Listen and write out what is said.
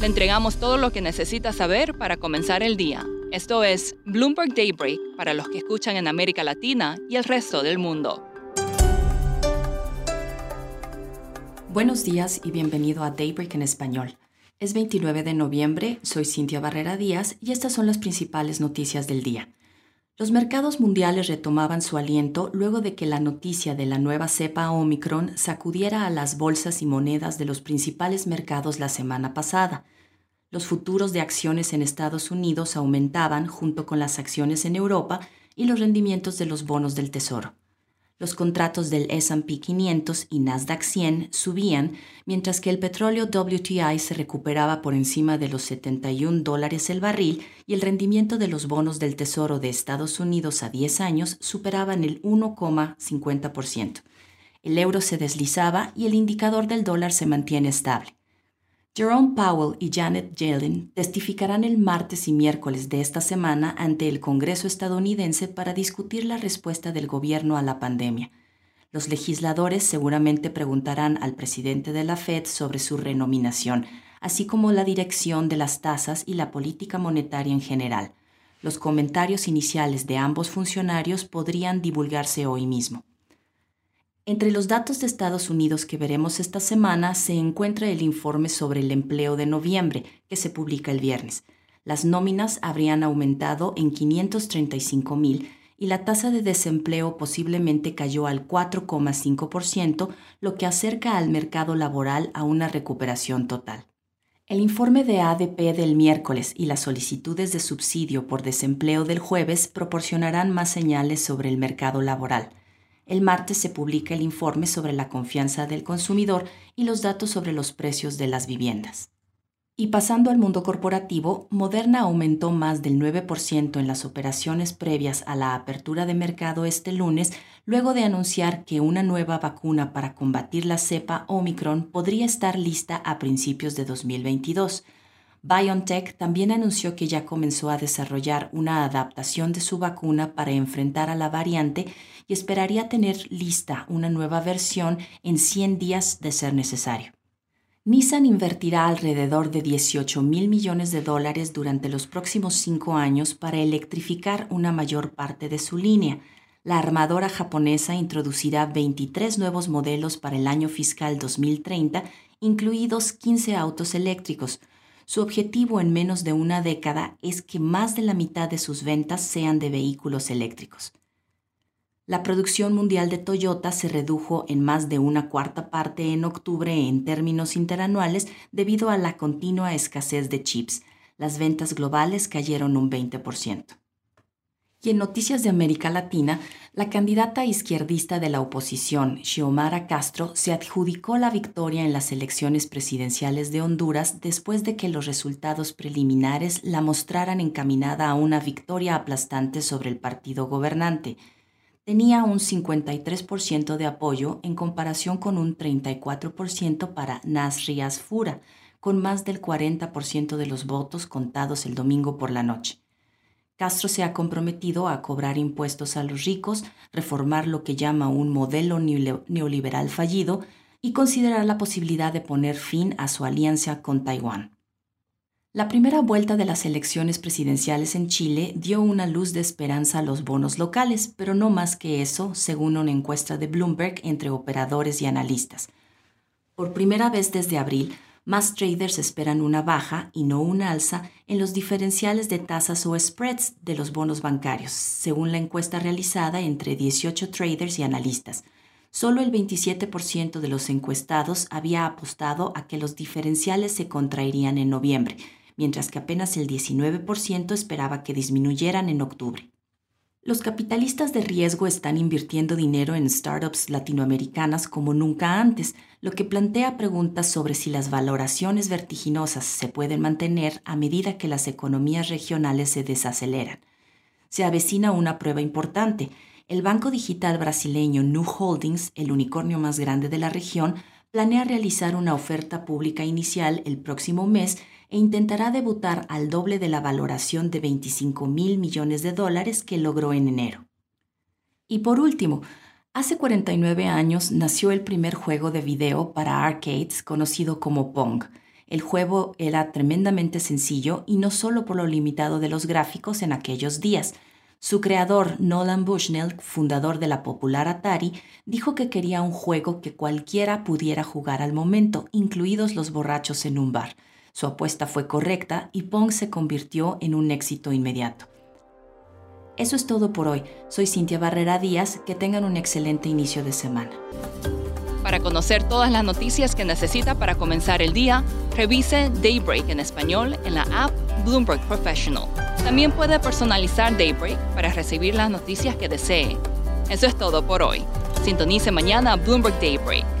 Le entregamos todo lo que necesita saber para comenzar el día. Esto es Bloomberg Daybreak para los que escuchan en América Latina y el resto del mundo. Buenos días y bienvenido a Daybreak en español. Es 29 de noviembre, soy Cintia Barrera Díaz y estas son las principales noticias del día. Los mercados mundiales retomaban su aliento luego de que la noticia de la nueva cepa Omicron sacudiera a las bolsas y monedas de los principales mercados la semana pasada. Los futuros de acciones en Estados Unidos aumentaban junto con las acciones en Europa y los rendimientos de los bonos del Tesoro. Los contratos del SP 500 y Nasdaq 100 subían, mientras que el petróleo WTI se recuperaba por encima de los 71 dólares el barril y el rendimiento de los bonos del Tesoro de Estados Unidos a 10 años superaban el 1,50%. El euro se deslizaba y el indicador del dólar se mantiene estable. Jerome Powell y Janet Yellen testificarán el martes y miércoles de esta semana ante el Congreso estadounidense para discutir la respuesta del gobierno a la pandemia. Los legisladores seguramente preguntarán al presidente de la Fed sobre su renominación, así como la dirección de las tasas y la política monetaria en general. Los comentarios iniciales de ambos funcionarios podrían divulgarse hoy mismo. Entre los datos de Estados Unidos que veremos esta semana se encuentra el informe sobre el empleo de noviembre, que se publica el viernes. Las nóminas habrían aumentado en 535 mil y la tasa de desempleo posiblemente cayó al 4,5%, lo que acerca al mercado laboral a una recuperación total. El informe de ADP del miércoles y las solicitudes de subsidio por desempleo del jueves proporcionarán más señales sobre el mercado laboral. El martes se publica el informe sobre la confianza del consumidor y los datos sobre los precios de las viviendas. Y pasando al mundo corporativo, Moderna aumentó más del 9% en las operaciones previas a la apertura de mercado este lunes, luego de anunciar que una nueva vacuna para combatir la cepa Omicron podría estar lista a principios de 2022. BioNTech también anunció que ya comenzó a desarrollar una adaptación de su vacuna para enfrentar a la variante y esperaría tener lista una nueva versión en 100 días de ser necesario. Nissan invertirá alrededor de 18 mil millones de dólares durante los próximos cinco años para electrificar una mayor parte de su línea. La armadora japonesa introducirá 23 nuevos modelos para el año fiscal 2030, incluidos 15 autos eléctricos, su objetivo en menos de una década es que más de la mitad de sus ventas sean de vehículos eléctricos. La producción mundial de Toyota se redujo en más de una cuarta parte en octubre en términos interanuales debido a la continua escasez de chips. Las ventas globales cayeron un 20%. Y en noticias de América Latina, la candidata izquierdista de la oposición, Xiomara Castro, se adjudicó la victoria en las elecciones presidenciales de Honduras después de que los resultados preliminares la mostraran encaminada a una victoria aplastante sobre el partido gobernante. Tenía un 53% de apoyo en comparación con un 34% para Nasri Fura, con más del 40% de los votos contados el domingo por la noche. Castro se ha comprometido a cobrar impuestos a los ricos, reformar lo que llama un modelo neoliberal fallido y considerar la posibilidad de poner fin a su alianza con Taiwán. La primera vuelta de las elecciones presidenciales en Chile dio una luz de esperanza a los bonos locales, pero no más que eso, según una encuesta de Bloomberg entre operadores y analistas. Por primera vez desde abril, más traders esperan una baja y no una alza en los diferenciales de tasas o spreads de los bonos bancarios, según la encuesta realizada entre 18 traders y analistas. Solo el 27% de los encuestados había apostado a que los diferenciales se contraerían en noviembre, mientras que apenas el 19% esperaba que disminuyeran en octubre. Los capitalistas de riesgo están invirtiendo dinero en startups latinoamericanas como nunca antes, lo que plantea preguntas sobre si las valoraciones vertiginosas se pueden mantener a medida que las economías regionales se desaceleran. Se avecina una prueba importante. El banco digital brasileño New Holdings, el unicornio más grande de la región, planea realizar una oferta pública inicial el próximo mes e intentará debutar al doble de la valoración de 25 mil millones de dólares que logró en enero. Y por último, hace 49 años nació el primer juego de video para arcades conocido como Pong. El juego era tremendamente sencillo y no solo por lo limitado de los gráficos en aquellos días. Su creador, Nolan Bushnell, fundador de la popular Atari, dijo que quería un juego que cualquiera pudiera jugar al momento, incluidos los borrachos en un bar. Su apuesta fue correcta y Pong se convirtió en un éxito inmediato. Eso es todo por hoy. Soy Cintia Barrera Díaz. Que tengan un excelente inicio de semana. Para conocer todas las noticias que necesita para comenzar el día, revise Daybreak en español en la app Bloomberg Professional. También puede personalizar Daybreak para recibir las noticias que desee. Eso es todo por hoy. Sintonice mañana Bloomberg Daybreak